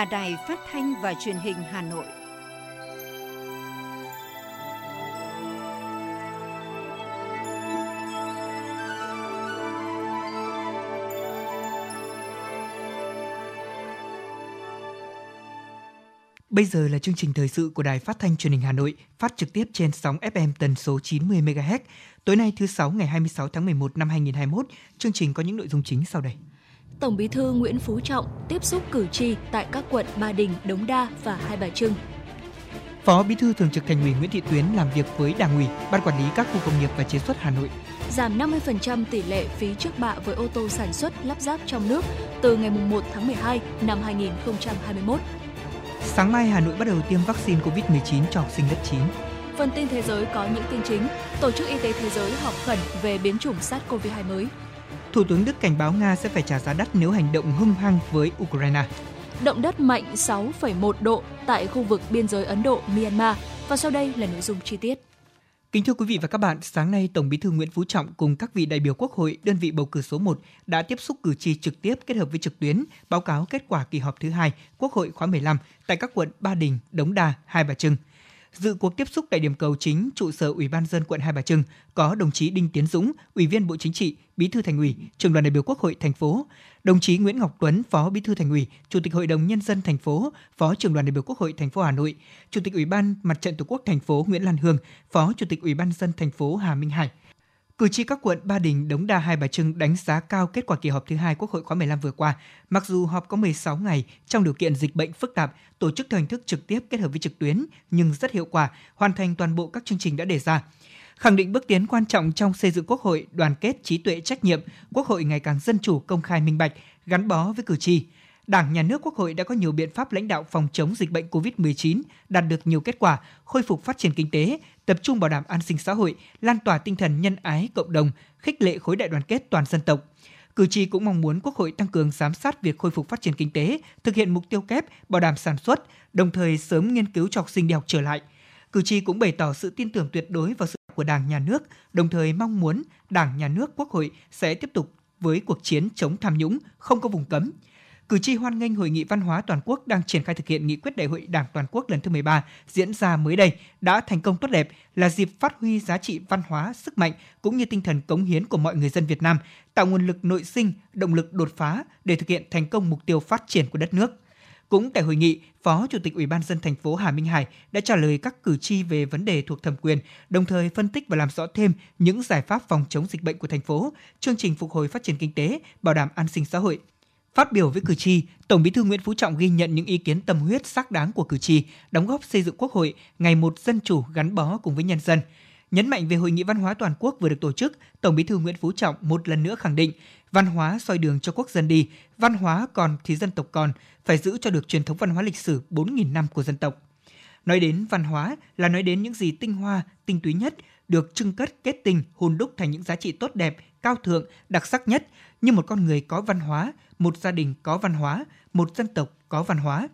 là Đài Phát thanh và Truyền hình Hà Nội. Bây giờ là chương trình thời sự của Đài Phát thanh Truyền hình Hà Nội, phát trực tiếp trên sóng FM tần số 90 MHz. Tối nay thứ sáu ngày 26 tháng 11 năm 2021, chương trình có những nội dung chính sau đây. Tổng Bí thư Nguyễn Phú Trọng tiếp xúc cử tri tại các quận Ba Đình, Đống Đa và Hai Bà Trưng. Phó Bí thư Thường trực Thành ủy Nguyễn Thị Tuyến làm việc với Đảng ủy, Ban quản lý các khu công nghiệp và chế xuất Hà Nội. Giảm 50% tỷ lệ phí trước bạ với ô tô sản xuất lắp ráp trong nước từ ngày 1 tháng 12 năm 2021. Sáng mai Hà Nội bắt đầu tiêm vaccine COVID-19 cho học sinh lớp 9. Phần tin thế giới có những tin chính. Tổ chức Y tế Thế giới họp khẩn về biến chủng SARS-CoV-2 mới. Thủ tướng Đức cảnh báo Nga sẽ phải trả giá đắt nếu hành động hung hăng với Ukraine. Động đất mạnh 6,1 độ tại khu vực biên giới Ấn Độ-Myanmar. Và sau đây là nội dung chi tiết. Kính thưa quý vị và các bạn, sáng nay Tổng Bí thư Nguyễn Phú Trọng cùng các vị đại biểu Quốc hội đơn vị bầu cử số 1 đã tiếp xúc cử tri trực tiếp kết hợp với trực tuyến báo cáo kết quả kỳ họp thứ hai Quốc hội khóa 15 tại các quận Ba Đình, Đống Đa, Hai Bà Trưng. Dự cuộc tiếp xúc tại điểm cầu chính trụ sở Ủy ban dân quận Hai Bà Trưng có đồng chí Đinh Tiến Dũng, Ủy viên Bộ Chính trị, Bí thư Thành ủy, Trưởng đoàn đại biểu Quốc hội thành phố, đồng chí Nguyễn Ngọc Tuấn, Phó Bí thư Thành ủy, Chủ tịch Hội đồng nhân dân thành phố, Phó Trưởng đoàn đại biểu Quốc hội thành phố Hà Nội, Chủ tịch Ủy ban Mặt trận Tổ quốc thành phố Nguyễn Lan Hương, Phó Chủ tịch Ủy ban dân thành phố Hà Minh Hải. Cử tri các quận Ba Đình, Đống Đa, Hai Bà Trưng đánh giá cao kết quả kỳ họp thứ hai Quốc hội khóa 15 vừa qua. Mặc dù họp có 16 ngày trong điều kiện dịch bệnh phức tạp, tổ chức theo hình thức trực tiếp kết hợp với trực tuyến nhưng rất hiệu quả, hoàn thành toàn bộ các chương trình đã đề ra. Khẳng định bước tiến quan trọng trong xây dựng Quốc hội, đoàn kết, trí tuệ, trách nhiệm, Quốc hội ngày càng dân chủ, công khai, minh bạch, gắn bó với cử tri. Đảng, Nhà nước, Quốc hội đã có nhiều biện pháp lãnh đạo phòng chống dịch bệnh COVID-19, đạt được nhiều kết quả, khôi phục phát triển kinh tế, tập trung bảo đảm an sinh xã hội, lan tỏa tinh thần nhân ái cộng đồng, khích lệ khối đại đoàn kết toàn dân tộc. Cử tri cũng mong muốn Quốc hội tăng cường giám sát việc khôi phục phát triển kinh tế, thực hiện mục tiêu kép, bảo đảm sản xuất, đồng thời sớm nghiên cứu cho học sinh đi học trở lại. Cử tri cũng bày tỏ sự tin tưởng tuyệt đối vào sự của Đảng, Nhà nước, đồng thời mong muốn Đảng, Nhà nước, Quốc hội sẽ tiếp tục với cuộc chiến chống tham nhũng, không có vùng cấm. Cử tri hoan nghênh Hội nghị Văn hóa Toàn quốc đang triển khai thực hiện nghị quyết Đại hội Đảng Toàn quốc lần thứ 13 diễn ra mới đây đã thành công tốt đẹp là dịp phát huy giá trị văn hóa, sức mạnh cũng như tinh thần cống hiến của mọi người dân Việt Nam, tạo nguồn lực nội sinh, động lực đột phá để thực hiện thành công mục tiêu phát triển của đất nước. Cũng tại hội nghị, Phó Chủ tịch Ủy ban dân thành phố Hà Minh Hải đã trả lời các cử tri về vấn đề thuộc thẩm quyền, đồng thời phân tích và làm rõ thêm những giải pháp phòng chống dịch bệnh của thành phố, chương trình phục hồi phát triển kinh tế, bảo đảm an sinh xã hội. Phát biểu với cử tri, Tổng Bí thư Nguyễn Phú Trọng ghi nhận những ý kiến tâm huyết xác đáng của cử tri, đóng góp xây dựng Quốc hội ngày một dân chủ gắn bó cùng với nhân dân. Nhấn mạnh về hội nghị văn hóa toàn quốc vừa được tổ chức, Tổng Bí thư Nguyễn Phú Trọng một lần nữa khẳng định văn hóa soi đường cho quốc dân đi, văn hóa còn thì dân tộc còn, phải giữ cho được truyền thống văn hóa lịch sử 4.000 năm của dân tộc. Nói đến văn hóa là nói đến những gì tinh hoa, tinh túy nhất, được trưng cất kết tinh hồn đúc thành những giá trị tốt đẹp, cao thượng, đặc sắc nhất như một con người có văn hóa, một gia đình có văn hóa, một dân tộc có văn hóa.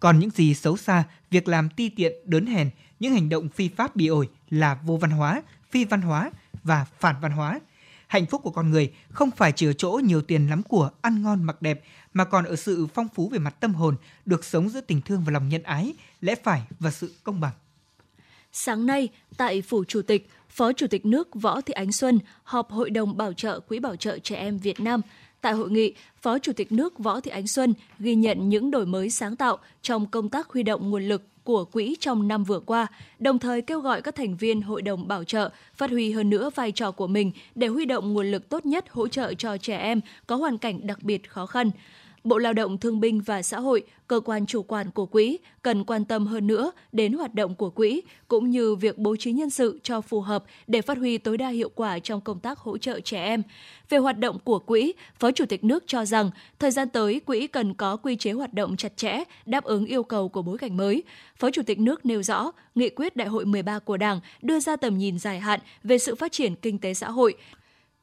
Còn những gì xấu xa, việc làm ti tiện, đớn hèn, những hành động phi pháp bị ổi là vô văn hóa, phi văn hóa và phản văn hóa. Hạnh phúc của con người không phải chỉ ở chỗ nhiều tiền lắm của, ăn ngon mặc đẹp, mà còn ở sự phong phú về mặt tâm hồn, được sống giữa tình thương và lòng nhân ái, lẽ phải và sự công bằng. Sáng nay, tại Phủ Chủ tịch, Phó Chủ tịch nước Võ Thị Ánh Xuân họp Hội đồng Bảo trợ Quỹ Bảo trợ Trẻ Em Việt Nam. Tại hội nghị, Phó Chủ tịch nước Võ Thị Ánh Xuân ghi nhận những đổi mới sáng tạo trong công tác huy động nguồn lực của quỹ trong năm vừa qua, đồng thời kêu gọi các thành viên hội đồng bảo trợ phát huy hơn nữa vai trò của mình để huy động nguồn lực tốt nhất hỗ trợ cho trẻ em có hoàn cảnh đặc biệt khó khăn. Bộ Lao động Thương binh và Xã hội, cơ quan chủ quản của quỹ cần quan tâm hơn nữa đến hoạt động của quỹ cũng như việc bố trí nhân sự cho phù hợp để phát huy tối đa hiệu quả trong công tác hỗ trợ trẻ em. Về hoạt động của quỹ, Phó Chủ tịch nước cho rằng thời gian tới quỹ cần có quy chế hoạt động chặt chẽ, đáp ứng yêu cầu của bối cảnh mới. Phó Chủ tịch nước nêu rõ, nghị quyết Đại hội 13 của Đảng đưa ra tầm nhìn dài hạn về sự phát triển kinh tế xã hội,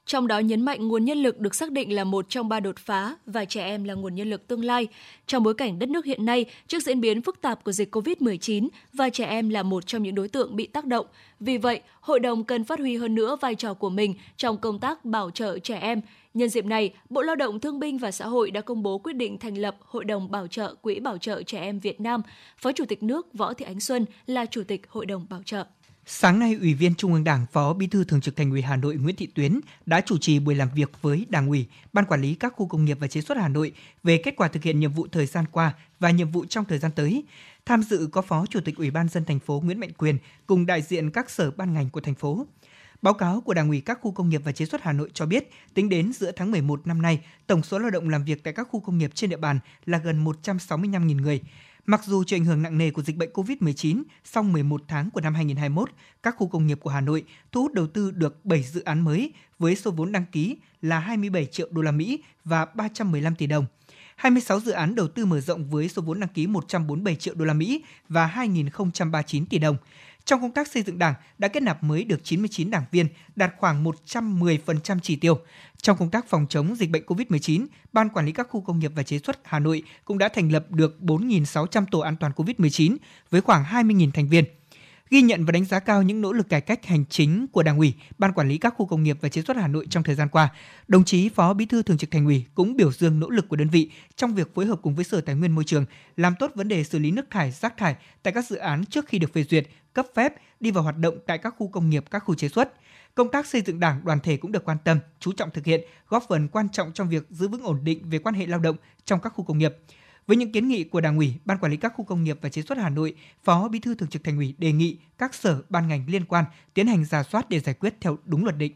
trong đó nhấn mạnh nguồn nhân lực được xác định là một trong ba đột phá và trẻ em là nguồn nhân lực tương lai. Trong bối cảnh đất nước hiện nay, trước diễn biến phức tạp của dịch COVID-19 và trẻ em là một trong những đối tượng bị tác động. Vì vậy, hội đồng cần phát huy hơn nữa vai trò của mình trong công tác bảo trợ trẻ em, Nhân dịp này, Bộ Lao động Thương binh và Xã hội đã công bố quyết định thành lập Hội đồng Bảo trợ Quỹ Bảo trợ Trẻ Em Việt Nam. Phó Chủ tịch nước Võ Thị Ánh Xuân là Chủ tịch Hội đồng Bảo trợ. Sáng nay, Ủy viên Trung ương Đảng, Phó Bí thư Thường trực Thành ủy Hà Nội Nguyễn Thị Tuyến đã chủ trì buổi làm việc với Đảng ủy, Ban quản lý các khu công nghiệp và chế xuất Hà Nội về kết quả thực hiện nhiệm vụ thời gian qua và nhiệm vụ trong thời gian tới. Tham dự có Phó Chủ tịch Ủy ban dân thành phố Nguyễn Mạnh Quyền cùng đại diện các sở ban ngành của thành phố. Báo cáo của Đảng ủy các khu công nghiệp và chế xuất Hà Nội cho biết, tính đến giữa tháng 11 năm nay, tổng số lao động làm việc tại các khu công nghiệp trên địa bàn là gần 165.000 người. Mặc dù chịu ảnh hưởng nặng nề của dịch bệnh COVID-19, sau 11 tháng của năm 2021, các khu công nghiệp của Hà Nội thu hút đầu tư được 7 dự án mới với số vốn đăng ký là 27 triệu đô la Mỹ và 315 tỷ đồng. 26 dự án đầu tư mở rộng với số vốn đăng ký 147 triệu đô la Mỹ và 2.039 tỷ đồng. Trong công tác xây dựng Đảng đã kết nạp mới được 99 đảng viên, đạt khoảng 110% chỉ tiêu. Trong công tác phòng chống dịch bệnh COVID-19, Ban quản lý các khu công nghiệp và chế xuất Hà Nội cũng đã thành lập được 4.600 tổ an toàn COVID-19 với khoảng 20.000 thành viên. Ghi nhận và đánh giá cao những nỗ lực cải cách hành chính của Đảng ủy, Ban quản lý các khu công nghiệp và chế xuất Hà Nội trong thời gian qua, đồng chí Phó Bí thư Thường trực Thành ủy cũng biểu dương nỗ lực của đơn vị trong việc phối hợp cùng với Sở Tài nguyên Môi trường làm tốt vấn đề xử lý nước thải, rác thải tại các dự án trước khi được phê duyệt, cấp phép đi vào hoạt động tại các khu công nghiệp, các khu chế xuất. Công tác xây dựng Đảng, đoàn thể cũng được quan tâm, chú trọng thực hiện, góp phần quan trọng trong việc giữ vững ổn định về quan hệ lao động trong các khu công nghiệp. Với những kiến nghị của Đảng ủy, Ban quản lý các khu công nghiệp và chế xuất Hà Nội, Phó Bí thư Thường trực Thành ủy đề nghị các sở ban ngành liên quan tiến hành giả soát để giải quyết theo đúng luật định.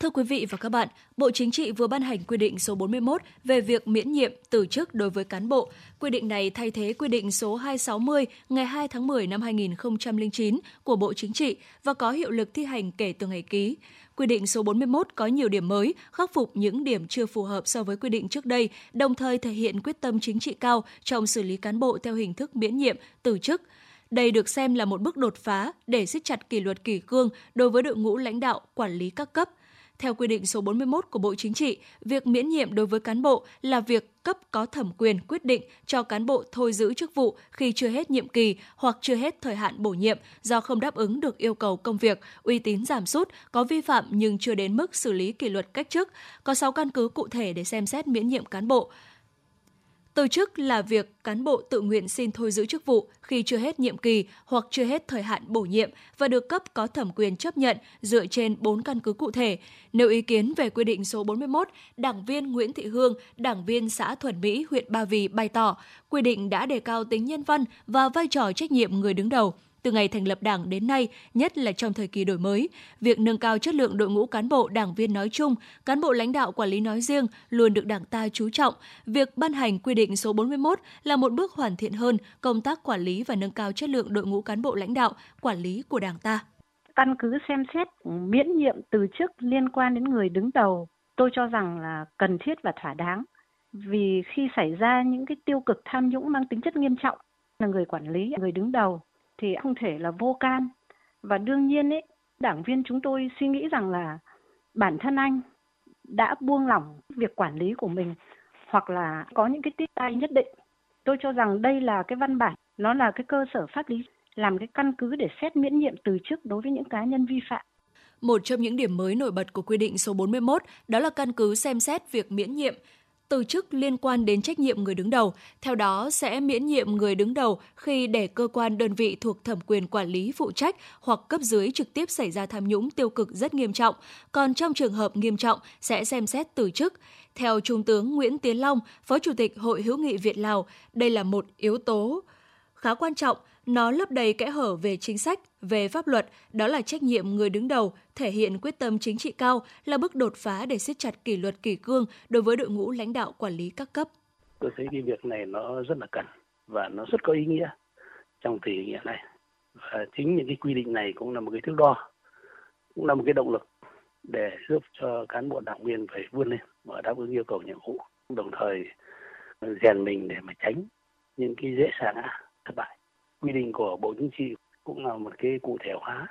Thưa quý vị và các bạn, Bộ Chính trị vừa ban hành quy định số 41 về việc miễn nhiệm từ chức đối với cán bộ. Quy định này thay thế quy định số 260 ngày 2 tháng 10 năm 2009 của Bộ Chính trị và có hiệu lực thi hành kể từ ngày ký. Quy định số 41 có nhiều điểm mới, khắc phục những điểm chưa phù hợp so với quy định trước đây, đồng thời thể hiện quyết tâm chính trị cao trong xử lý cán bộ theo hình thức miễn nhiệm, từ chức. Đây được xem là một bước đột phá để siết chặt kỷ luật kỷ cương đối với đội ngũ lãnh đạo, quản lý các cấp, theo quy định số 41 của Bộ Chính trị, việc miễn nhiệm đối với cán bộ là việc cấp có thẩm quyền quyết định cho cán bộ thôi giữ chức vụ khi chưa hết nhiệm kỳ hoặc chưa hết thời hạn bổ nhiệm do không đáp ứng được yêu cầu công việc, uy tín giảm sút, có vi phạm nhưng chưa đến mức xử lý kỷ luật cách chức. Có 6 căn cứ cụ thể để xem xét miễn nhiệm cán bộ. Từ chức là việc cán bộ tự nguyện xin thôi giữ chức vụ khi chưa hết nhiệm kỳ hoặc chưa hết thời hạn bổ nhiệm và được cấp có thẩm quyền chấp nhận dựa trên 4 căn cứ cụ thể. Nếu ý kiến về quy định số 41, đảng viên Nguyễn Thị Hương, đảng viên xã Thuần Mỹ, huyện Ba Vì bày tỏ, quy định đã đề cao tính nhân văn và vai trò trách nhiệm người đứng đầu – từ ngày thành lập Đảng đến nay, nhất là trong thời kỳ đổi mới, việc nâng cao chất lượng đội ngũ cán bộ đảng viên nói chung, cán bộ lãnh đạo quản lý nói riêng luôn được Đảng ta chú trọng. Việc ban hành quy định số 41 là một bước hoàn thiện hơn công tác quản lý và nâng cao chất lượng đội ngũ cán bộ lãnh đạo, quản lý của Đảng ta. Căn cứ xem xét miễn nhiệm từ chức liên quan đến người đứng đầu, tôi cho rằng là cần thiết và thỏa đáng. Vì khi xảy ra những cái tiêu cực tham nhũng mang tính chất nghiêm trọng là người quản lý, người đứng đầu thì không thể là vô can. Và đương nhiên ấy, đảng viên chúng tôi suy nghĩ rằng là bản thân anh đã buông lỏng việc quản lý của mình hoặc là có những cái tiết tay nhất định. Tôi cho rằng đây là cái văn bản, nó là cái cơ sở pháp lý, làm cái căn cứ để xét miễn nhiệm từ chức đối với những cá nhân vi phạm. Một trong những điểm mới nổi bật của quy định số 41 đó là căn cứ xem xét việc miễn nhiệm từ chức liên quan đến trách nhiệm người đứng đầu. Theo đó, sẽ miễn nhiệm người đứng đầu khi để cơ quan đơn vị thuộc thẩm quyền quản lý phụ trách hoặc cấp dưới trực tiếp xảy ra tham nhũng tiêu cực rất nghiêm trọng. Còn trong trường hợp nghiêm trọng, sẽ xem xét từ chức. Theo Trung tướng Nguyễn Tiến Long, Phó Chủ tịch Hội hữu nghị Việt Lào, đây là một yếu tố khá quan trọng nó lấp đầy kẽ hở về chính sách, về pháp luật, đó là trách nhiệm người đứng đầu, thể hiện quyết tâm chính trị cao, là bước đột phá để siết chặt kỷ luật kỷ cương đối với đội ngũ lãnh đạo quản lý các cấp. Tôi thấy cái việc này nó rất là cần và nó rất có ý nghĩa trong tình hình hiện nay. Và chính những cái quy định này cũng là một cái thước đo, cũng là một cái động lực để giúp cho cán bộ đảng viên phải vươn lên và đáp ứng yêu cầu nhiệm vụ, đồng thời rèn mình để mà tránh những cái dễ dàng thất bại quy định của Bộ Chính trị cũng là một cái cụ thể hóa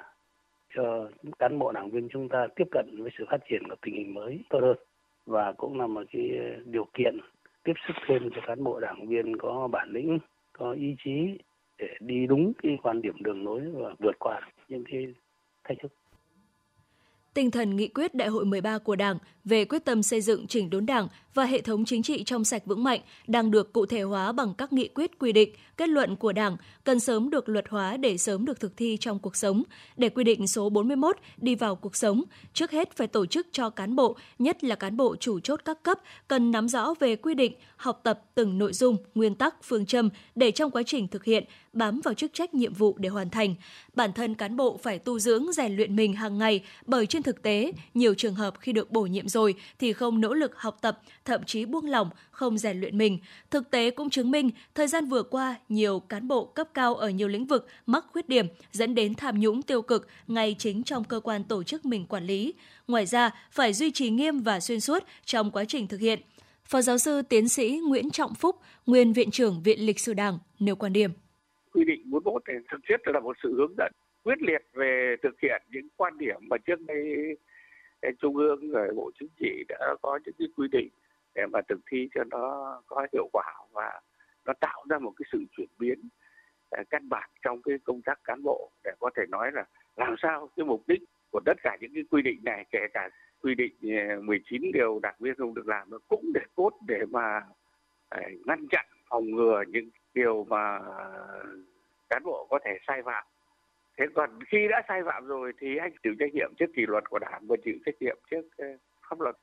cho cán bộ đảng viên chúng ta tiếp cận với sự phát triển của tình hình mới tốt hơn và cũng là một cái điều kiện tiếp sức thêm cho cán bộ đảng viên có bản lĩnh, có ý chí để đi đúng cái quan điểm đường lối và vượt qua những cái thách thức. tinh thần nghị quyết Đại hội 13 của Đảng về quyết tâm xây dựng chỉnh đốn Đảng và hệ thống chính trị trong sạch vững mạnh đang được cụ thể hóa bằng các nghị quyết quy định, kết luận của Đảng cần sớm được luật hóa để sớm được thực thi trong cuộc sống. Để quy định số 41 đi vào cuộc sống, trước hết phải tổ chức cho cán bộ, nhất là cán bộ chủ chốt các cấp, cần nắm rõ về quy định, học tập từng nội dung, nguyên tắc, phương châm để trong quá trình thực hiện bám vào chức trách nhiệm vụ để hoàn thành. Bản thân cán bộ phải tu dưỡng rèn luyện mình hàng ngày bởi trên thực tế, nhiều trường hợp khi được bổ nhiệm rồi thì không nỗ lực học tập, thậm chí buông lỏng, không rèn luyện mình. Thực tế cũng chứng minh, thời gian vừa qua, nhiều cán bộ cấp cao ở nhiều lĩnh vực mắc khuyết điểm dẫn đến tham nhũng tiêu cực ngay chính trong cơ quan tổ chức mình quản lý. Ngoài ra, phải duy trì nghiêm và xuyên suốt trong quá trình thực hiện. Phó giáo sư tiến sĩ Nguyễn Trọng Phúc, nguyên viện trưởng Viện Lịch sử Đảng, nêu quan điểm. Quy định 41 thì thực chất là một sự hướng dẫn quyết liệt về thực hiện những quan điểm mà trước đây ờ, Trung ương rồi Bộ Chính trị đã có những cái quy định để mà thực thi cho nó có hiệu quả và nó tạo ra một cái sự chuyển biến à, căn bản trong cái công tác cán bộ để có thể nói là làm sao cái mục đích của tất cả những cái quy định này, kể cả quy định à, 19 điều đảng viên không được làm nó cũng để cốt để mà à, ngăn chặn, phòng ngừa những điều mà cán bộ có thể sai phạm. Thế còn khi đã sai phạm rồi thì anh chịu trách nhiệm trước kỷ luật của đảng và chịu trách nhiệm trước pháp luật.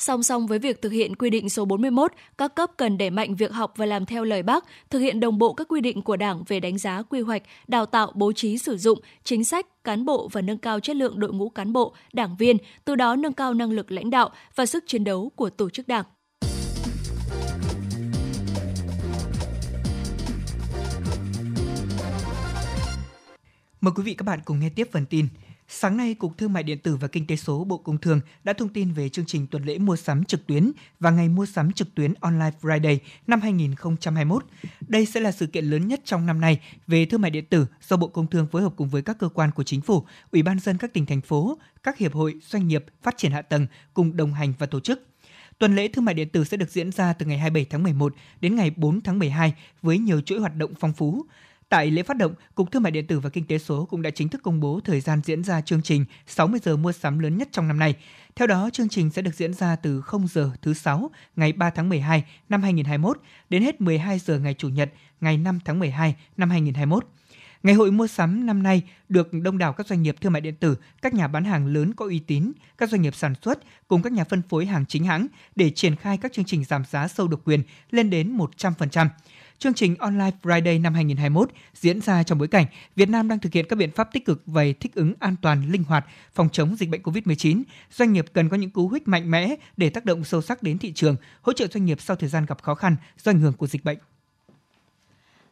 Song song với việc thực hiện quy định số 41, các cấp cần đẩy mạnh việc học và làm theo lời bác, thực hiện đồng bộ các quy định của Đảng về đánh giá quy hoạch, đào tạo, bố trí sử dụng, chính sách, cán bộ và nâng cao chất lượng đội ngũ cán bộ, đảng viên, từ đó nâng cao năng lực lãnh đạo và sức chiến đấu của tổ chức Đảng. Mời quý vị các bạn cùng nghe tiếp phần tin. Sáng nay, Cục Thương mại Điện tử và Kinh tế số Bộ Công Thương đã thông tin về chương trình tuần lễ mua sắm trực tuyến và ngày mua sắm trực tuyến Online Friday năm 2021. Đây sẽ là sự kiện lớn nhất trong năm nay về thương mại điện tử do Bộ Công Thương phối hợp cùng với các cơ quan của chính phủ, Ủy ban dân các tỉnh thành phố, các hiệp hội, doanh nghiệp, phát triển hạ tầng cùng đồng hành và tổ chức. Tuần lễ thương mại điện tử sẽ được diễn ra từ ngày 27 tháng 11 đến ngày 4 tháng 12 với nhiều chuỗi hoạt động phong phú. Tại lễ phát động, Cục Thương mại điện tử và Kinh tế số cũng đã chính thức công bố thời gian diễn ra chương trình 60 giờ mua sắm lớn nhất trong năm nay. Theo đó, chương trình sẽ được diễn ra từ 0 giờ thứ sáu ngày 3 tháng 12 năm 2021 đến hết 12 giờ ngày Chủ nhật ngày 5 tháng 12 năm 2021. Ngày hội mua sắm năm nay được đông đảo các doanh nghiệp thương mại điện tử, các nhà bán hàng lớn có uy tín, các doanh nghiệp sản xuất cùng các nhà phân phối hàng chính hãng để triển khai các chương trình giảm giá sâu độc quyền lên đến 100%. Chương trình Online Friday năm 2021 diễn ra trong bối cảnh Việt Nam đang thực hiện các biện pháp tích cực về thích ứng an toàn, linh hoạt, phòng chống dịch bệnh COVID-19. Doanh nghiệp cần có những cú hích mạnh mẽ để tác động sâu sắc đến thị trường, hỗ trợ doanh nghiệp sau thời gian gặp khó khăn do ảnh hưởng của dịch bệnh.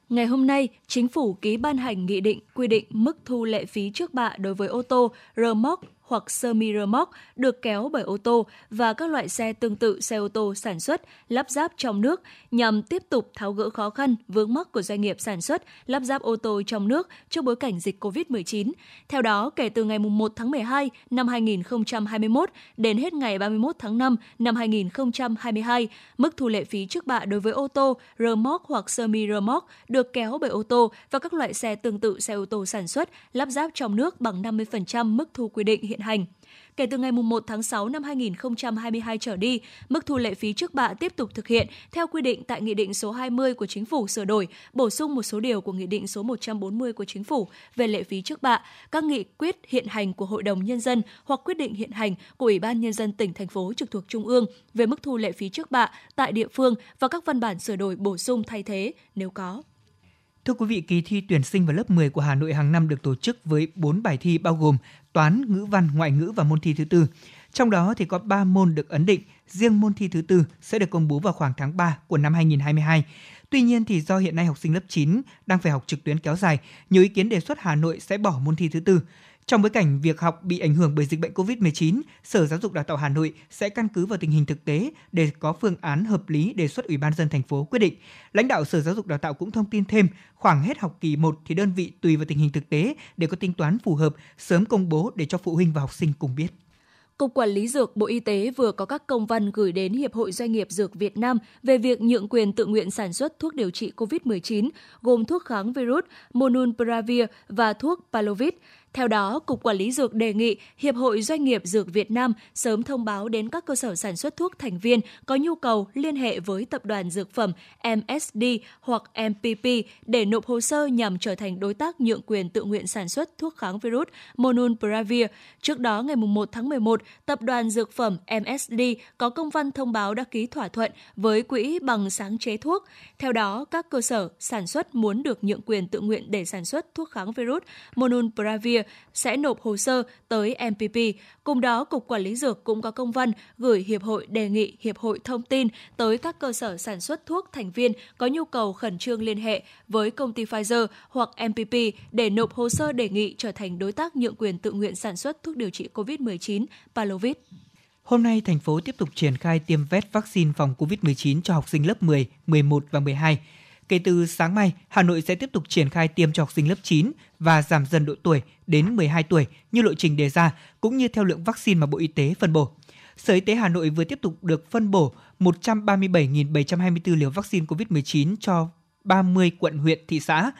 Ngày hôm nay, Chính phủ ký ban hành nghị định quy định mức thu lệ phí trước bạ đối với ô tô, rơ móc, hoặc semi rơ móc được kéo bởi ô tô và các loại xe tương tự xe ô tô sản xuất, lắp ráp trong nước nhằm tiếp tục tháo gỡ khó khăn vướng mắc của doanh nghiệp sản xuất, lắp ráp ô tô trong nước trước bối cảnh dịch COVID-19. Theo đó, kể từ ngày 1 tháng 12 năm 2021 đến hết ngày 31 tháng 5 năm 2022, mức thu lệ phí trước bạ đối với ô tô, rơ móc hoặc semi rơ móc được kéo bởi ô tô và các loại xe tương tự xe ô tô sản xuất, lắp ráp trong nước bằng 50% mức thu quy định hiện hiện hành. Kể từ ngày 1 tháng 6 năm 2022 trở đi, mức thu lệ phí trước bạ tiếp tục thực hiện theo quy định tại Nghị định số 20 của Chính phủ sửa đổi, bổ sung một số điều của Nghị định số 140 của Chính phủ về lệ phí trước bạ, các nghị quyết hiện hành của Hội đồng Nhân dân hoặc quyết định hiện hành của Ủy ban Nhân dân tỉnh, thành phố trực thuộc Trung ương về mức thu lệ phí trước bạ tại địa phương và các văn bản sửa đổi bổ sung thay thế nếu có. Thưa quý vị, kỳ thi tuyển sinh vào lớp 10 của Hà Nội hàng năm được tổ chức với 4 bài thi bao gồm toán, ngữ văn, ngoại ngữ và môn thi thứ tư. Trong đó thì có 3 môn được ấn định, riêng môn thi thứ tư sẽ được công bố vào khoảng tháng 3 của năm 2022. Tuy nhiên thì do hiện nay học sinh lớp 9 đang phải học trực tuyến kéo dài, nhiều ý kiến đề xuất Hà Nội sẽ bỏ môn thi thứ tư. Trong bối cảnh việc học bị ảnh hưởng bởi dịch bệnh COVID-19, Sở Giáo dục Đào tạo Hà Nội sẽ căn cứ vào tình hình thực tế để có phương án hợp lý đề xuất Ủy ban dân thành phố quyết định. Lãnh đạo Sở Giáo dục Đào tạo cũng thông tin thêm, khoảng hết học kỳ 1 thì đơn vị tùy vào tình hình thực tế để có tính toán phù hợp, sớm công bố để cho phụ huynh và học sinh cùng biết. Cục Quản lý Dược Bộ Y tế vừa có các công văn gửi đến Hiệp hội Doanh nghiệp Dược Việt Nam về việc nhượng quyền tự nguyện sản xuất thuốc điều trị COVID-19, gồm thuốc kháng virus Monunpiravir và thuốc Palovit. Theo đó, Cục Quản lý Dược đề nghị Hiệp hội Doanh nghiệp Dược Việt Nam sớm thông báo đến các cơ sở sản xuất thuốc thành viên có nhu cầu liên hệ với Tập đoàn Dược phẩm MSD hoặc MPP để nộp hồ sơ nhằm trở thành đối tác nhượng quyền tự nguyện sản xuất thuốc kháng virus Monopiravir. Trước đó, ngày 1 tháng 11, Tập đoàn Dược phẩm MSD có công văn thông báo đã ký thỏa thuận với Quỹ bằng sáng chế thuốc. Theo đó, các cơ sở sản xuất muốn được nhượng quyền tự nguyện để sản xuất thuốc kháng virus Monopiravir sẽ nộp hồ sơ tới MPP. Cùng đó, Cục Quản lý Dược cũng có công văn gửi Hiệp hội đề nghị Hiệp hội thông tin tới các cơ sở sản xuất thuốc thành viên có nhu cầu khẩn trương liên hệ với công ty Pfizer hoặc MPP để nộp hồ sơ đề nghị trở thành đối tác nhượng quyền tự nguyện sản xuất thuốc điều trị COVID-19 Palovit. Hôm nay, thành phố tiếp tục triển khai tiêm vét vaccine phòng COVID-19 cho học sinh lớp 10, 11 và 12. Kể từ sáng mai, Hà Nội sẽ tiếp tục triển khai tiêm cho học sinh lớp 9 và giảm dần độ tuổi đến 12 tuổi như lộ trình đề ra, cũng như theo lượng vaccine mà Bộ Y tế phân bổ. Sở Y tế Hà Nội vừa tiếp tục được phân bổ 137.724 liều vaccine COVID-19 cho 30 quận huyện thị xã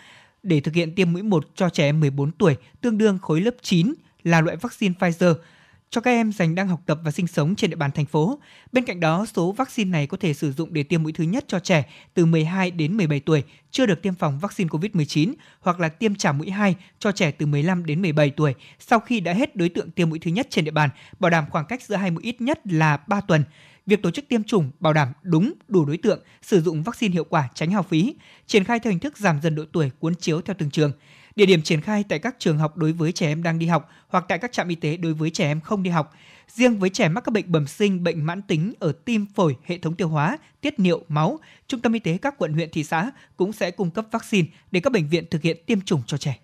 để thực hiện tiêm mũi 1 cho trẻ em 14 tuổi, tương đương khối lớp 9 là loại vaccine Pfizer cho các em dành đang học tập và sinh sống trên địa bàn thành phố. Bên cạnh đó, số vaccine này có thể sử dụng để tiêm mũi thứ nhất cho trẻ từ 12 đến 17 tuổi chưa được tiêm phòng vaccine COVID-19 hoặc là tiêm trả mũi 2 cho trẻ từ 15 đến 17 tuổi sau khi đã hết đối tượng tiêm mũi thứ nhất trên địa bàn, bảo đảm khoảng cách giữa hai mũi ít nhất là 3 tuần. Việc tổ chức tiêm chủng bảo đảm đúng, đủ đối tượng, sử dụng vaccine hiệu quả tránh hao phí, triển khai theo hình thức giảm dần độ tuổi cuốn chiếu theo từng trường. Địa điểm triển khai tại các trường học đối với trẻ em đang đi học hoặc tại các trạm y tế đối với trẻ em không đi học. Riêng với trẻ mắc các bệnh bẩm sinh, bệnh mãn tính ở tim, phổi, hệ thống tiêu hóa, tiết niệu, máu, trung tâm y tế các quận huyện thị xã cũng sẽ cung cấp vaccine để các bệnh viện thực hiện tiêm chủng cho trẻ.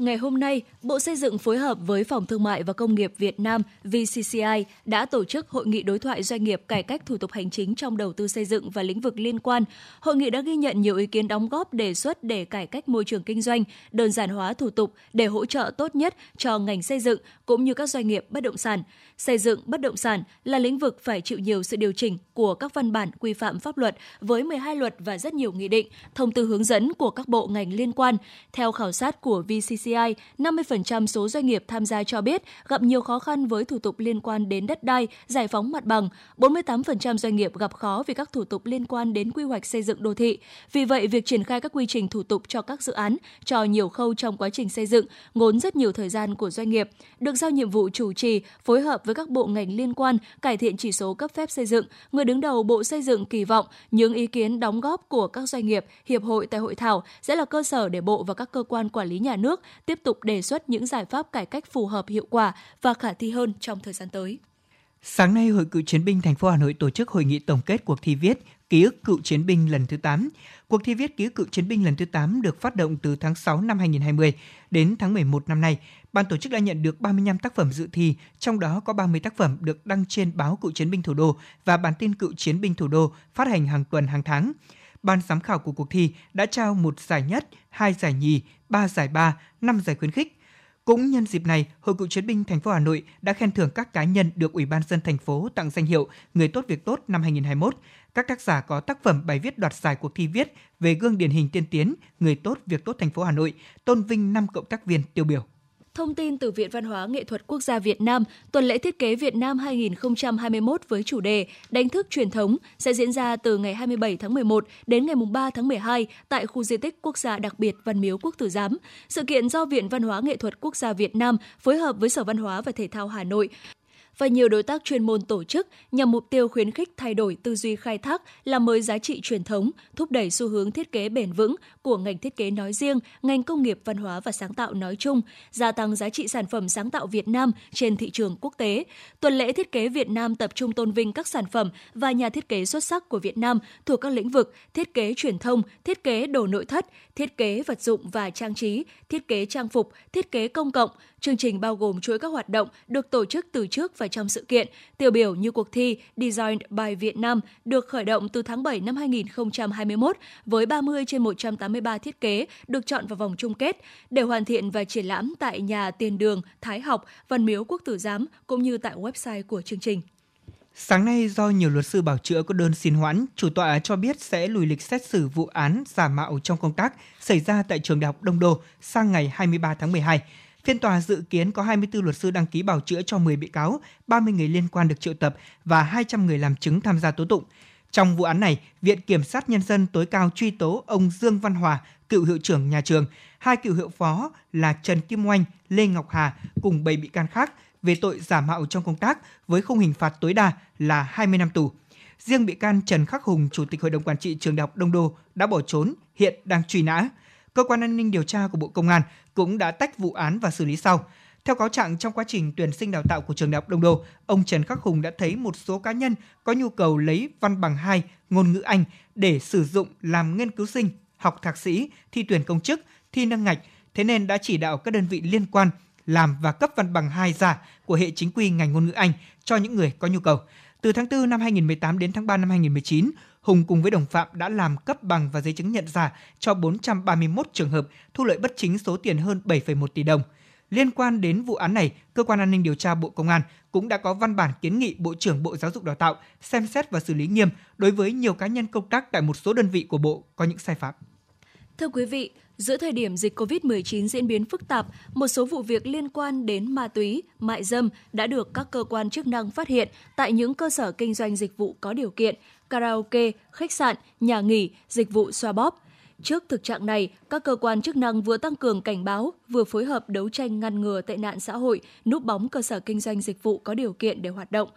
Ngày hôm nay, Bộ Xây dựng phối hợp với Phòng Thương mại và Công nghiệp Việt Nam VCCI đã tổ chức hội nghị đối thoại doanh nghiệp cải cách thủ tục hành chính trong đầu tư xây dựng và lĩnh vực liên quan. Hội nghị đã ghi nhận nhiều ý kiến đóng góp đề xuất để cải cách môi trường kinh doanh, đơn giản hóa thủ tục để hỗ trợ tốt nhất cho ngành xây dựng cũng như các doanh nghiệp bất động sản. Xây dựng bất động sản là lĩnh vực phải chịu nhiều sự điều chỉnh của các văn bản quy phạm pháp luật với 12 luật và rất nhiều nghị định, thông tư hướng dẫn của các bộ ngành liên quan. Theo khảo sát của VCCI, 50% số doanh nghiệp tham gia cho biết gặp nhiều khó khăn với thủ tục liên quan đến đất đai, giải phóng mặt bằng. 48% doanh nghiệp gặp khó vì các thủ tục liên quan đến quy hoạch xây dựng đô thị. Vì vậy, việc triển khai các quy trình thủ tục cho các dự án, cho nhiều khâu trong quá trình xây dựng, ngốn rất nhiều thời gian của doanh nghiệp. Được giao nhiệm vụ chủ trì, phối hợp với các bộ ngành liên quan, cải thiện chỉ số cấp phép xây dựng, người đứng đầu Bộ Xây dựng kỳ vọng những ý kiến đóng góp của các doanh nghiệp, hiệp hội tại hội thảo sẽ là cơ sở để Bộ và các cơ quan quản lý nhà nước tiếp tục đề xuất những giải pháp cải cách phù hợp hiệu quả và khả thi hơn trong thời gian tới. Sáng nay, Hội Cựu Chiến binh thành phố Hà Nội tổ chức hội nghị tổng kết cuộc thi viết Ký ức cựu chiến binh lần thứ 8. Cuộc thi viết Ký ức cựu chiến binh lần thứ 8 được phát động từ tháng 6 năm 2020 đến tháng 11 năm nay. Ban tổ chức đã nhận được 35 tác phẩm dự thi, trong đó có 30 tác phẩm được đăng trên báo Cựu chiến binh thủ đô và bản tin Cựu chiến binh thủ đô phát hành hàng tuần hàng tháng. Ban giám khảo của cuộc thi đã trao một giải nhất, hai giải nhì, ba giải ba, năm giải khuyến khích. Cũng nhân dịp này, Hội cựu chiến binh thành phố Hà Nội đã khen thưởng các cá nhân được Ủy ban dân thành phố tặng danh hiệu Người tốt việc tốt năm 2021. Các tác giả có tác phẩm bài viết đoạt giải cuộc thi viết về gương điển hình tiên tiến, người tốt việc tốt thành phố Hà Nội, tôn vinh 5 cộng tác viên tiêu biểu. Thông tin từ Viện Văn hóa Nghệ thuật Quốc gia Việt Nam, tuần lễ thiết kế Việt Nam 2021 với chủ đề Đánh thức truyền thống sẽ diễn ra từ ngày 27 tháng 11 đến ngày 3 tháng 12 tại khu di tích quốc gia đặc biệt Văn Miếu Quốc Tử Giám. Sự kiện do Viện Văn hóa Nghệ thuật Quốc gia Việt Nam phối hợp với Sở Văn hóa và Thể thao Hà Nội và nhiều đối tác chuyên môn tổ chức nhằm mục tiêu khuyến khích thay đổi tư duy khai thác, làm mới giá trị truyền thống, thúc đẩy xu hướng thiết kế bền vững của ngành thiết kế nói riêng, ngành công nghiệp văn hóa và sáng tạo nói chung, gia tăng giá trị sản phẩm sáng tạo Việt Nam trên thị trường quốc tế. Tuần lễ thiết kế Việt Nam tập trung tôn vinh các sản phẩm và nhà thiết kế xuất sắc của Việt Nam thuộc các lĩnh vực thiết kế truyền thông, thiết kế đồ nội thất, thiết kế vật dụng và trang trí, thiết kế trang phục, thiết kế công cộng. Chương trình bao gồm chuỗi các hoạt động được tổ chức từ trước và trong sự kiện, tiêu biểu như cuộc thi Design by Việt Nam được khởi động từ tháng 7 năm 2021 với 30 trên 183 thiết kế được chọn vào vòng chung kết để hoàn thiện và triển lãm tại nhà Tiền Đường, Thái Học, Văn Miếu Quốc Tử Giám cũng như tại website của chương trình. Sáng nay, do nhiều luật sư bảo chữa có đơn xin hoãn, chủ tọa cho biết sẽ lùi lịch xét xử vụ án giả mạo trong công tác xảy ra tại trường Đại học Đông Đô sang ngày 23 tháng 12. Phiên tòa dự kiến có 24 luật sư đăng ký bảo chữa cho 10 bị cáo, 30 người liên quan được triệu tập và 200 người làm chứng tham gia tố tụng. Trong vụ án này, Viện Kiểm sát Nhân dân tối cao truy tố ông Dương Văn Hòa, cựu hiệu trưởng nhà trường, hai cựu hiệu phó là Trần Kim Oanh, Lê Ngọc Hà cùng 7 bị can khác về tội giả mạo trong công tác với khung hình phạt tối đa là 20 năm tù. Riêng bị can Trần Khắc Hùng, Chủ tịch Hội đồng Quản trị Trường Đại học Đông Đô đã bỏ trốn, hiện đang truy nã. Cơ quan an ninh điều tra của Bộ Công an cũng đã tách vụ án và xử lý sau. Theo cáo trạng trong quá trình tuyển sinh đào tạo của trường Đại học Đông Đô, ông Trần Khắc Hùng đã thấy một số cá nhân có nhu cầu lấy văn bằng 2 ngôn ngữ Anh để sử dụng làm nghiên cứu sinh, học thạc sĩ, thi tuyển công chức, thi nâng ngạch, thế nên đã chỉ đạo các đơn vị liên quan làm và cấp văn bằng 2 giả của hệ chính quy ngành ngôn ngữ Anh cho những người có nhu cầu. Từ tháng 4 năm 2018 đến tháng 3 năm 2019, Hùng cùng với đồng phạm đã làm cấp bằng và giấy chứng nhận giả cho 431 trường hợp, thu lợi bất chính số tiền hơn 7,1 tỷ đồng. Liên quan đến vụ án này, cơ quan an ninh điều tra Bộ Công an cũng đã có văn bản kiến nghị Bộ trưởng Bộ Giáo dục Đào tạo xem xét và xử lý nghiêm đối với nhiều cá nhân công tác tại một số đơn vị của Bộ có những sai phạm. Thưa quý vị, Giữa thời điểm dịch COVID-19 diễn biến phức tạp, một số vụ việc liên quan đến ma túy, mại dâm đã được các cơ quan chức năng phát hiện tại những cơ sở kinh doanh dịch vụ có điều kiện, karaoke, khách sạn, nhà nghỉ, dịch vụ xoa bóp. Trước thực trạng này, các cơ quan chức năng vừa tăng cường cảnh báo, vừa phối hợp đấu tranh ngăn ngừa tệ nạn xã hội, núp bóng cơ sở kinh doanh dịch vụ có điều kiện để hoạt động.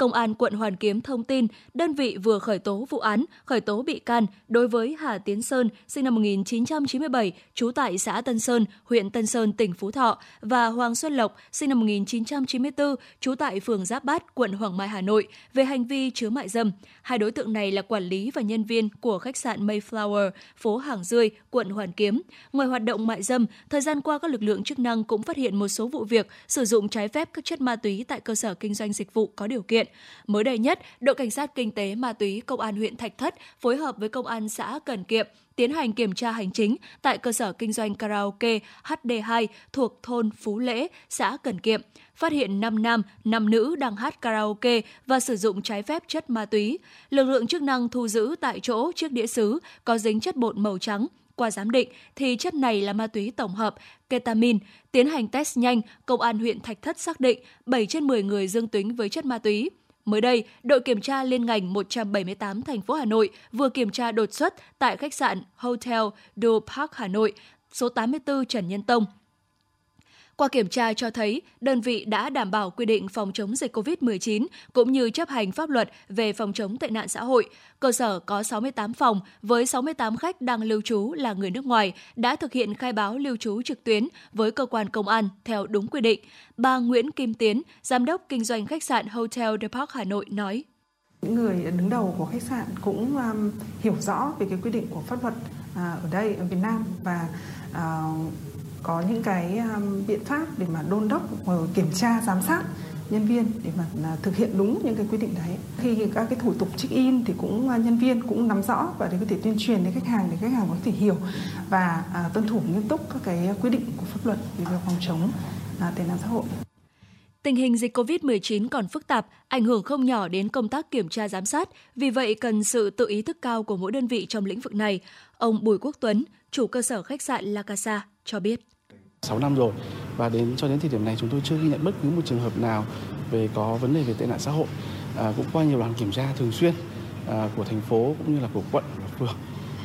Công an quận Hoàn Kiếm thông tin, đơn vị vừa khởi tố vụ án, khởi tố bị can đối với Hà Tiến Sơn, sinh năm 1997, trú tại xã Tân Sơn, huyện Tân Sơn, tỉnh Phú Thọ và Hoàng Xuân Lộc, sinh năm 1994, trú tại phường Giáp Bát, quận Hoàng Mai, Hà Nội, về hành vi chứa mại dâm. Hai đối tượng này là quản lý và nhân viên của khách sạn Mayflower, phố Hàng Dươi, quận Hoàn Kiếm. Ngoài hoạt động mại dâm, thời gian qua các lực lượng chức năng cũng phát hiện một số vụ việc sử dụng trái phép các chất ma túy tại cơ sở kinh doanh dịch vụ có điều kiện. Mới đây nhất, đội cảnh sát kinh tế ma túy công an huyện Thạch Thất phối hợp với công an xã Cần Kiệm tiến hành kiểm tra hành chính tại cơ sở kinh doanh karaoke HD2 thuộc thôn Phú Lễ, xã Cần Kiệm, phát hiện 5 nam, 5 nữ đang hát karaoke và sử dụng trái phép chất ma túy. Lực lượng chức năng thu giữ tại chỗ chiếc đĩa sứ có dính chất bột màu trắng, qua giám định thì chất này là ma túy tổng hợp ketamin. Tiến hành test nhanh, công an huyện Thạch Thất xác định 7 trên 10 người dương tính với chất ma túy. Mới đây, đội kiểm tra liên ngành 178 thành phố Hà Nội vừa kiểm tra đột xuất tại khách sạn Hotel Do Park Hà Nội, số 84 Trần Nhân Tông, qua kiểm tra cho thấy, đơn vị đã đảm bảo quy định phòng chống dịch COVID-19 cũng như chấp hành pháp luật về phòng chống tệ nạn xã hội. Cơ sở có 68 phòng với 68 khách đang lưu trú là người nước ngoài đã thực hiện khai báo lưu trú trực tuyến với cơ quan công an theo đúng quy định. Bà Nguyễn Kim Tiến, giám đốc kinh doanh khách sạn Hotel The Park Hà Nội nói: những người đứng đầu của khách sạn cũng um, hiểu rõ về cái quy định của pháp luật uh, ở đây ở Việt Nam và uh, có những cái um, biện pháp để mà đôn đốc ờ, kiểm tra giám sát nhân viên để mà à, thực hiện đúng những cái quy định đấy. Khi các cái thủ tục check in thì cũng à, nhân viên cũng nắm rõ và để có thể tuyên truyền đến khách hàng để khách hàng có thể hiểu và à, tuân thủ nghiêm túc các cái quy định của pháp luật về phòng chống à, tệ nạn xã hội. Tình hình dịch COVID-19 còn phức tạp, ảnh hưởng không nhỏ đến công tác kiểm tra giám sát, vì vậy cần sự tự ý thức cao của mỗi đơn vị trong lĩnh vực này. Ông Bùi Quốc Tuấn, chủ cơ sở khách sạn La Casa, cho biết. 6 năm rồi và đến cho đến thời điểm này chúng tôi chưa ghi nhận bất cứ một trường hợp nào về có vấn đề về tệ nạn xã hội. À, cũng qua nhiều đoàn kiểm tra thường xuyên à, của thành phố cũng như là của quận và phường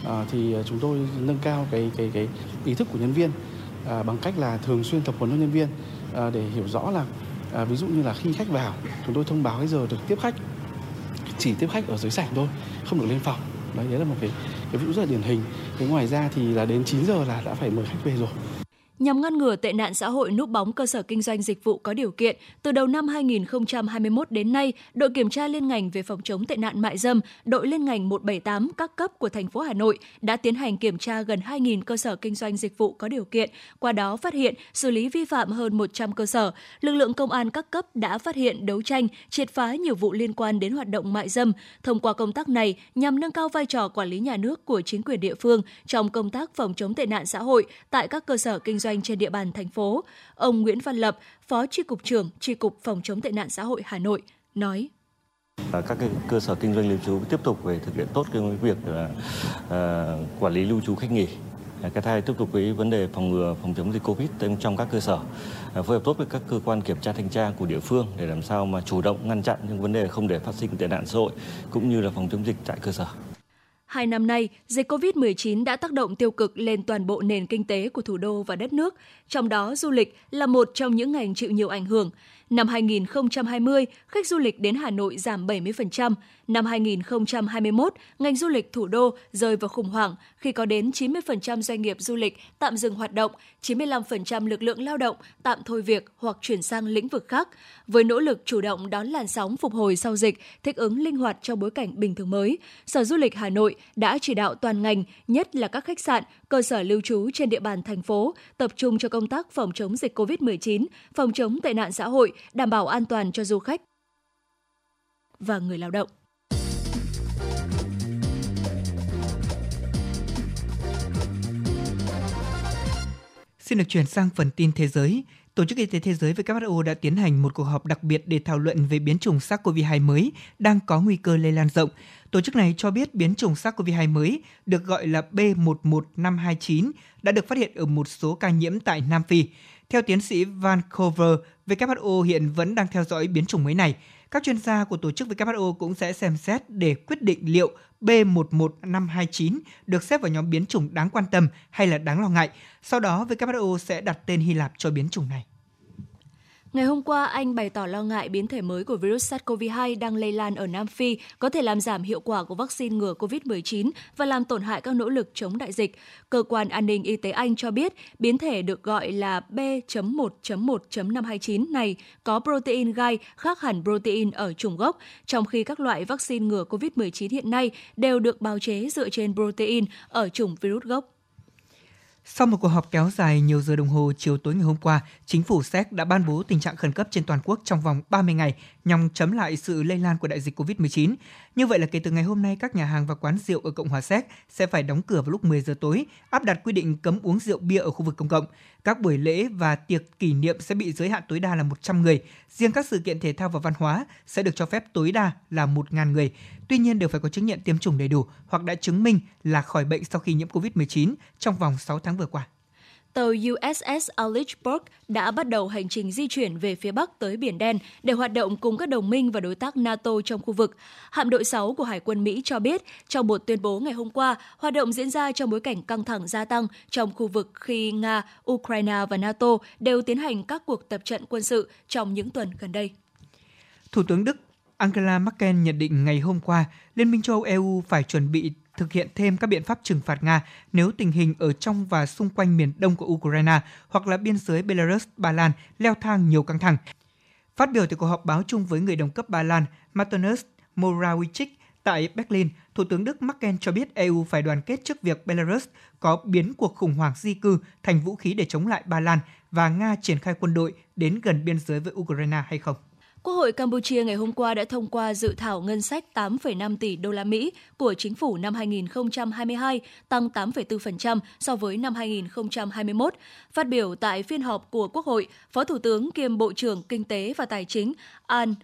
à, thì chúng tôi nâng cao cái cái cái ý thức của nhân viên à, bằng cách là thường xuyên tập huấn cho nhân viên à, để hiểu rõ là à, ví dụ như là khi khách vào chúng tôi thông báo cái giờ được tiếp khách chỉ tiếp khách ở dưới sảnh thôi không được lên phòng đấy, đấy là một cái cái ví dụ rất là điển hình thế ngoài ra thì là đến 9 giờ là đã phải mời khách về rồi. Nhằm ngăn ngừa tệ nạn xã hội núp bóng cơ sở kinh doanh dịch vụ có điều kiện, từ đầu năm 2021 đến nay, đội kiểm tra liên ngành về phòng chống tệ nạn mại dâm, đội liên ngành 178 các cấp của thành phố Hà Nội đã tiến hành kiểm tra gần 2.000 cơ sở kinh doanh dịch vụ có điều kiện, qua đó phát hiện xử lý vi phạm hơn 100 cơ sở. Lực lượng công an các cấp đã phát hiện đấu tranh, triệt phá nhiều vụ liên quan đến hoạt động mại dâm. Thông qua công tác này, nhằm nâng cao vai trò quản lý nhà nước của chính quyền địa phương trong công tác phòng chống tệ nạn xã hội tại các cơ sở kinh doanh doanh trên địa bàn thành phố. Ông Nguyễn Văn Lập, Phó Tri Cục trưởng Tri Cục Phòng chống tệ nạn xã hội Hà Nội, nói các cái cơ sở kinh doanh lưu trú tiếp tục về thực hiện tốt cái việc là uh, quản lý lưu trú khách nghỉ Cái thứ hai tiếp tục với vấn đề phòng ngừa phòng chống dịch Covid trong các cơ sở, phối hợp tốt với các cơ quan kiểm tra thanh tra của địa phương để làm sao mà chủ động ngăn chặn những vấn đề không để phát sinh tệ nạn xã hội cũng như là phòng chống dịch tại cơ sở. Hai năm nay, dịch COVID-19 đã tác động tiêu cực lên toàn bộ nền kinh tế của thủ đô và đất nước, trong đó du lịch là một trong những ngành chịu nhiều ảnh hưởng. Năm 2020, khách du lịch đến Hà Nội giảm 70%. Năm 2021, ngành du lịch thủ đô rơi vào khủng hoảng khi có đến 90% doanh nghiệp du lịch tạm dừng hoạt động, 95% lực lượng lao động tạm thôi việc hoặc chuyển sang lĩnh vực khác. Với nỗ lực chủ động đón làn sóng phục hồi sau dịch, thích ứng linh hoạt trong bối cảnh bình thường mới, Sở Du lịch Hà Nội đã chỉ đạo toàn ngành, nhất là các khách sạn, cơ sở lưu trú trên địa bàn thành phố, tập trung cho công tác phòng chống dịch COVID-19, phòng chống tệ nạn xã hội, đảm bảo an toàn cho du khách và người lao động. Xin được chuyển sang phần tin thế giới. Tổ chức Y tế Thế giới WHO đã tiến hành một cuộc họp đặc biệt để thảo luận về biến chủng SARS-CoV-2 mới đang có nguy cơ lây lan rộng. Tổ chức này cho biết biến chủng SARS-CoV-2 mới được gọi là B11529 đã được phát hiện ở một số ca nhiễm tại Nam Phi. Theo tiến sĩ Vancouver, WHO hiện vẫn đang theo dõi biến chủng mới này. Các chuyên gia của tổ chức WHO cũng sẽ xem xét để quyết định liệu B11529 được xếp vào nhóm biến chủng đáng quan tâm hay là đáng lo ngại. Sau đó, WHO sẽ đặt tên Hy Lạp cho biến chủng này. Ngày hôm qua, Anh bày tỏ lo ngại biến thể mới của virus SARS-CoV-2 đang lây lan ở Nam Phi có thể làm giảm hiệu quả của vaccine ngừa COVID-19 và làm tổn hại các nỗ lực chống đại dịch. Cơ quan an ninh y tế Anh cho biết biến thể được gọi là B.1.1.529 này có protein gai khác hẳn protein ở chủng gốc, trong khi các loại vaccine ngừa COVID-19 hiện nay đều được bào chế dựa trên protein ở chủng virus gốc. Sau một cuộc họp kéo dài nhiều giờ đồng hồ chiều tối ngày hôm qua, chính phủ Séc đã ban bố tình trạng khẩn cấp trên toàn quốc trong vòng 30 ngày nhằm chấm lại sự lây lan của đại dịch COVID-19. Như vậy là kể từ ngày hôm nay, các nhà hàng và quán rượu ở Cộng hòa Séc sẽ phải đóng cửa vào lúc 10 giờ tối, áp đặt quy định cấm uống rượu bia ở khu vực công cộng. Các buổi lễ và tiệc kỷ niệm sẽ bị giới hạn tối đa là 100 người. Riêng các sự kiện thể thao và văn hóa sẽ được cho phép tối đa là 1.000 người. Tuy nhiên đều phải có chứng nhận tiêm chủng đầy đủ hoặc đã chứng minh là khỏi bệnh sau khi nhiễm COVID-19 trong vòng 6 tháng vừa qua tàu USS Alichburg đã bắt đầu hành trình di chuyển về phía Bắc tới Biển Đen để hoạt động cùng các đồng minh và đối tác NATO trong khu vực. Hạm đội 6 của Hải quân Mỹ cho biết trong một tuyên bố ngày hôm qua, hoạt động diễn ra trong bối cảnh căng thẳng gia tăng trong khu vực khi Nga, Ukraine và NATO đều tiến hành các cuộc tập trận quân sự trong những tuần gần đây. Thủ tướng Đức Angela Merkel nhận định ngày hôm qua, Liên minh châu Âu EU phải chuẩn bị thực hiện thêm các biện pháp trừng phạt Nga nếu tình hình ở trong và xung quanh miền đông của Ukraine hoặc là biên giới Belarus, Ba Lan leo thang nhiều căng thẳng. Phát biểu tại cuộc họp báo chung với người đồng cấp Ba Lan Mateusz Morawiecki tại Berlin, Thủ tướng Đức Merkel cho biết EU phải đoàn kết trước việc Belarus có biến cuộc khủng hoảng di cư thành vũ khí để chống lại Ba Lan và Nga triển khai quân đội đến gần biên giới với Ukraine hay không. Quốc hội Campuchia ngày hôm qua đã thông qua dự thảo ngân sách 8,5 tỷ đô la Mỹ của chính phủ năm 2022, tăng 8,4% so với năm 2021. Phát biểu tại phiên họp của Quốc hội, Phó Thủ tướng kiêm Bộ trưởng Kinh tế và Tài chính An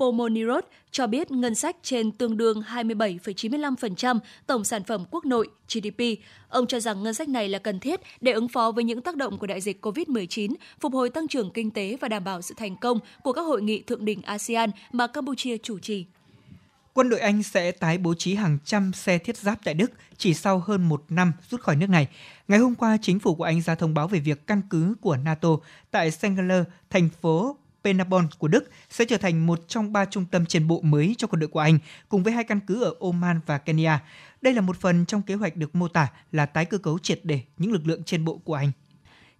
Pomonirot cho biết ngân sách trên tương đương 27,95% tổng sản phẩm quốc nội GDP. Ông cho rằng ngân sách này là cần thiết để ứng phó với những tác động của đại dịch COVID-19, phục hồi tăng trưởng kinh tế và đảm bảo sự thành công của các hội nghị thượng đỉnh ASEAN mà Campuchia chủ trì. Quân đội Anh sẽ tái bố trí hàng trăm xe thiết giáp tại Đức chỉ sau hơn một năm rút khỏi nước này. Ngày hôm qua, chính phủ của Anh ra thông báo về việc căn cứ của NATO tại Sengler, thành phố Penabon của Đức sẽ trở thành một trong ba trung tâm chiến bộ mới cho quân đội của Anh, cùng với hai căn cứ ở Oman và Kenya. Đây là một phần trong kế hoạch được mô tả là tái cơ cấu triệt để những lực lượng trên bộ của Anh.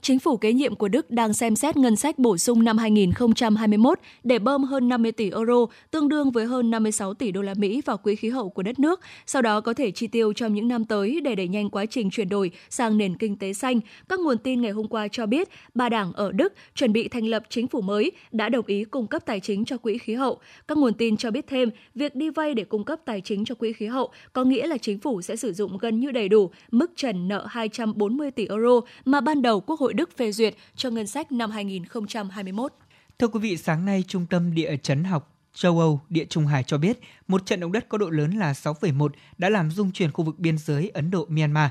Chính phủ kế nhiệm của Đức đang xem xét ngân sách bổ sung năm 2021 để bơm hơn 50 tỷ euro, tương đương với hơn 56 tỷ đô la Mỹ vào quỹ khí hậu của đất nước, sau đó có thể chi tiêu trong những năm tới để đẩy nhanh quá trình chuyển đổi sang nền kinh tế xanh. Các nguồn tin ngày hôm qua cho biết, ba đảng ở Đức chuẩn bị thành lập chính phủ mới đã đồng ý cung cấp tài chính cho quỹ khí hậu. Các nguồn tin cho biết thêm, việc đi vay để cung cấp tài chính cho quỹ khí hậu có nghĩa là chính phủ sẽ sử dụng gần như đầy đủ mức trần nợ 240 tỷ euro mà ban đầu Quốc hội hội Đức phê duyệt cho ngân sách năm 2021. Thưa quý vị, sáng nay Trung tâm Địa chấn học châu Âu Địa Trung Hải cho biết một trận động đất có độ lớn là 6,1 đã làm rung chuyển khu vực biên giới Ấn Độ-Myanmar.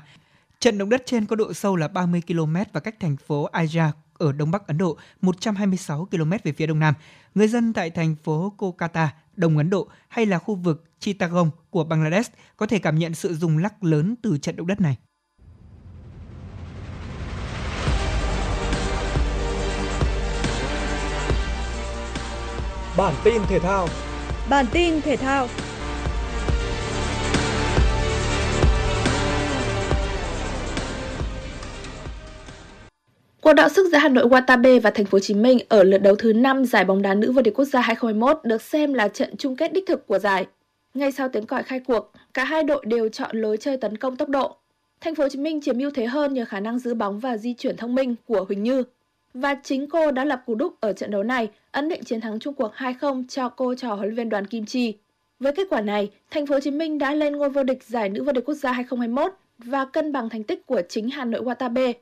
Trận động đất trên có độ sâu là 30 km và cách thành phố Aja ở đông bắc Ấn Độ 126 km về phía đông nam. Người dân tại thành phố Kolkata, Đông Ấn Độ hay là khu vực Chittagong của Bangladesh có thể cảm nhận sự rung lắc lớn từ trận động đất này. Bản tin thể thao Bản tin thể thao Cuộc đọ sức giữa Hà Nội Watabe và Thành phố Hồ Chí Minh ở lượt đấu thứ 5 giải bóng đá nữ vô địch quốc gia 2021 được xem là trận chung kết đích thực của giải. Ngay sau tiếng còi khai cuộc, cả hai đội đều chọn lối chơi tấn công tốc độ. Thành phố Hồ Chí Minh chiếm ưu thế hơn nhờ khả năng giữ bóng và di chuyển thông minh của Huỳnh Như. Và chính cô đã lập cú đúc ở trận đấu này, ấn định chiến thắng chung Quốc 2-0 cho cô trò huấn luyện viên Đoàn Kim Chi. Với kết quả này, Thành phố Hồ Chí Minh đã lên ngôi vô địch giải nữ vô địch quốc gia 2021 và cân bằng thành tích của chính Hà Nội Watabe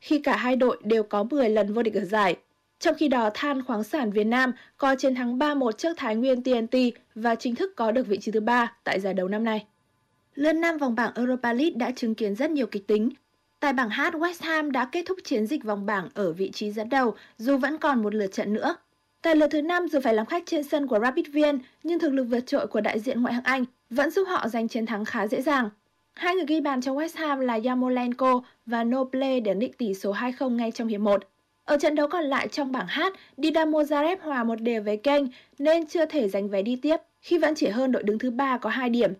khi cả hai đội đều có 10 lần vô địch ở giải. Trong khi đó, Than khoáng sản Việt Nam có chiến thắng 3-1 trước Thái Nguyên TNT và chính thức có được vị trí thứ ba tại giải đấu năm nay. Lượt năm vòng bảng Europa League đã chứng kiến rất nhiều kịch tính. Tại bảng H, West Ham đã kết thúc chiến dịch vòng bảng ở vị trí dẫn đầu dù vẫn còn một lượt trận nữa. Tại lượt thứ 5 dù phải làm khách trên sân của Rapid Wien, nhưng thực lực vượt trội của đại diện ngoại hạng Anh vẫn giúp họ giành chiến thắng khá dễ dàng. Hai người ghi bàn cho West Ham là Yamolenko và Noble để định tỷ số 2-0 ngay trong hiệp 1. Ở trận đấu còn lại trong bảng H, Dinamo Zagreb hòa một đều với kênh nên chưa thể giành vé đi tiếp khi vẫn chỉ hơn đội đứng thứ ba có 2 điểm.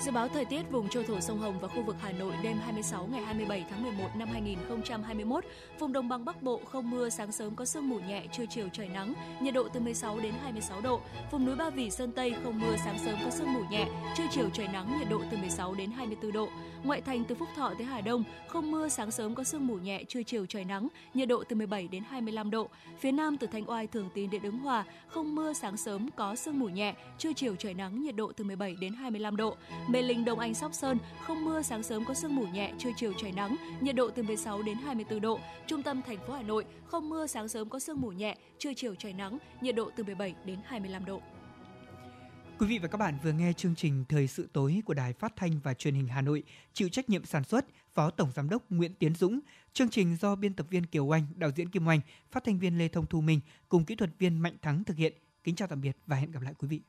Dự báo thời tiết vùng châu thổ sông Hồng và khu vực Hà Nội đêm 26 ngày 27 tháng 11 năm 2021, vùng đồng bằng Bắc Bộ không mưa, sáng sớm có sương mù nhẹ, trưa chiều trời nắng, nhiệt độ từ 16 đến 26 độ. Vùng núi Ba Vì Sơn Tây không mưa, sáng sớm có sương mù nhẹ, trưa chiều trời nắng, nhiệt độ từ 16 đến 24 độ. Ngoại thành từ Phúc Thọ tới Hà Đông không mưa, sáng sớm có sương mù nhẹ, trưa chiều trời nắng, nhiệt độ từ 17 đến 25 độ. Phía Nam từ Thanh Oai, Thường Tín đến Ứng Hòa không mưa, sáng sớm có sương mù nhẹ, trưa chiều trời nắng, nhiệt độ từ 17 đến 25 độ. Mê Linh, Đông Anh, Sóc Sơn không mưa, sáng sớm có sương mù nhẹ, trưa chiều trời nắng, nhiệt độ từ 16 đến 24 độ. Trung tâm thành phố Hà Nội không mưa, sáng sớm có sương mù nhẹ, trưa chiều trời nắng, nhiệt độ từ 17 đến 25 độ. Quý vị và các bạn vừa nghe chương trình Thời sự tối của Đài Phát thanh và Truyền hình Hà Nội, chịu trách nhiệm sản xuất Phó Tổng giám đốc Nguyễn Tiến Dũng. Chương trình do biên tập viên Kiều Anh, đạo diễn Kim Oanh, phát thanh viên Lê Thông Thu Minh cùng kỹ thuật viên Mạnh Thắng thực hiện. Kính chào tạm biệt và hẹn gặp lại quý vị.